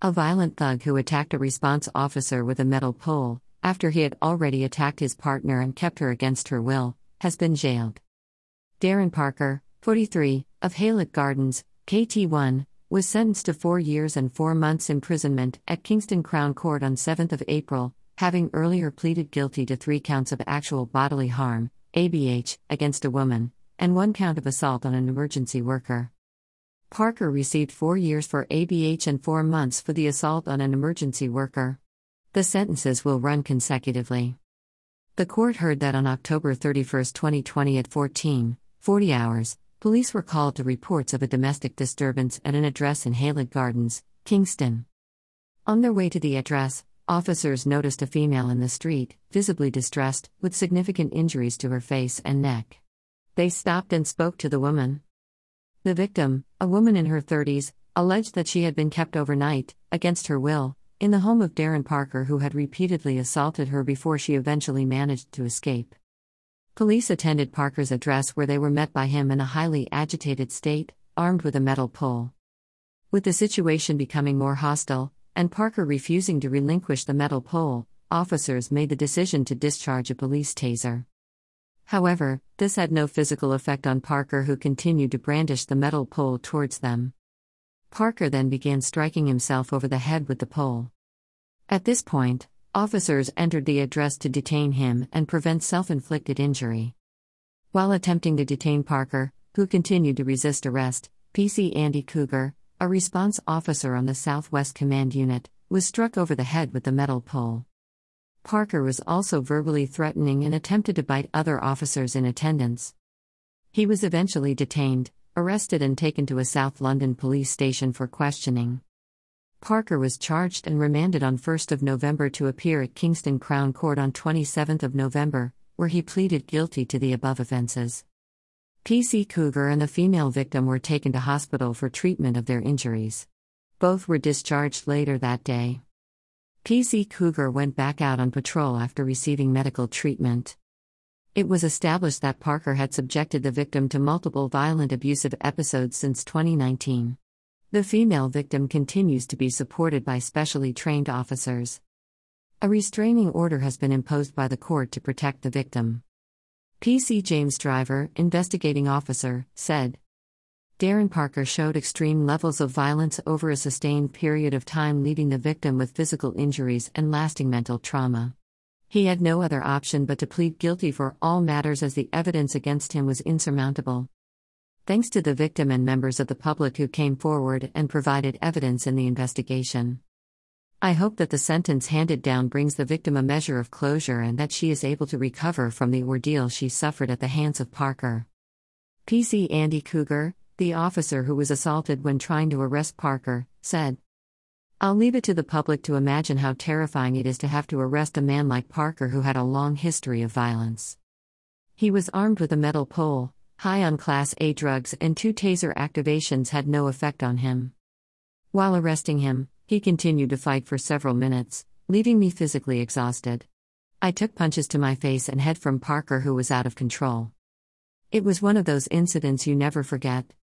A violent thug who attacked a response officer with a metal pole, after he had already attacked his partner and kept her against her will, has been jailed. Darren Parker, 43, of Haylett Gardens, KT1, was sentenced to four years and four months imprisonment at Kingston Crown Court on 7 April, having earlier pleaded guilty to three counts of actual bodily harm, ABH, against a woman, and one count of assault on an emergency worker. Parker received four years for ABH and four months for the assault on an emergency worker. The sentences will run consecutively. The court heard that on October 31, 2020 at 14, 40 hours, police were called to reports of a domestic disturbance at an address in Haylett Gardens, Kingston. On their way to the address, officers noticed a female in the street, visibly distressed, with significant injuries to her face and neck. They stopped and spoke to the woman. The victim, a woman in her 30s, alleged that she had been kept overnight, against her will, in the home of Darren Parker, who had repeatedly assaulted her before she eventually managed to escape. Police attended Parker's address where they were met by him in a highly agitated state, armed with a metal pole. With the situation becoming more hostile, and Parker refusing to relinquish the metal pole, officers made the decision to discharge a police taser. However, this had no physical effect on Parker, who continued to brandish the metal pole towards them. Parker then began striking himself over the head with the pole. At this point, officers entered the address to detain him and prevent self inflicted injury. While attempting to detain Parker, who continued to resist arrest, PC Andy Cougar, a response officer on the Southwest Command Unit, was struck over the head with the metal pole. Parker was also verbally threatening and attempted to bite other officers in attendance. He was eventually detained, arrested, and taken to a South London police station for questioning. Parker was charged and remanded on 1 November to appear at Kingston Crown Court on 27 November, where he pleaded guilty to the above offences. PC Cougar and the female victim were taken to hospital for treatment of their injuries. Both were discharged later that day. PC Cougar went back out on patrol after receiving medical treatment. It was established that Parker had subjected the victim to multiple violent abusive episodes since 2019. The female victim continues to be supported by specially trained officers. A restraining order has been imposed by the court to protect the victim. PC James Driver, investigating officer, said Darren Parker showed extreme levels of violence over a sustained period of time, leaving the victim with physical injuries and lasting mental trauma. He had no other option but to plead guilty for all matters as the evidence against him was insurmountable. Thanks to the victim and members of the public who came forward and provided evidence in the investigation. I hope that the sentence handed down brings the victim a measure of closure and that she is able to recover from the ordeal she suffered at the hands of Parker. PC Andy Cougar, the officer who was assaulted when trying to arrest Parker, said. I'll leave it to the public to imagine how terrifying it is to have to arrest a man like Parker who had a long history of violence. He was armed with a metal pole, high on Class A drugs, and two taser activations had no effect on him. While arresting him, he continued to fight for several minutes, leaving me physically exhausted. I took punches to my face and head from Parker, who was out of control. It was one of those incidents you never forget.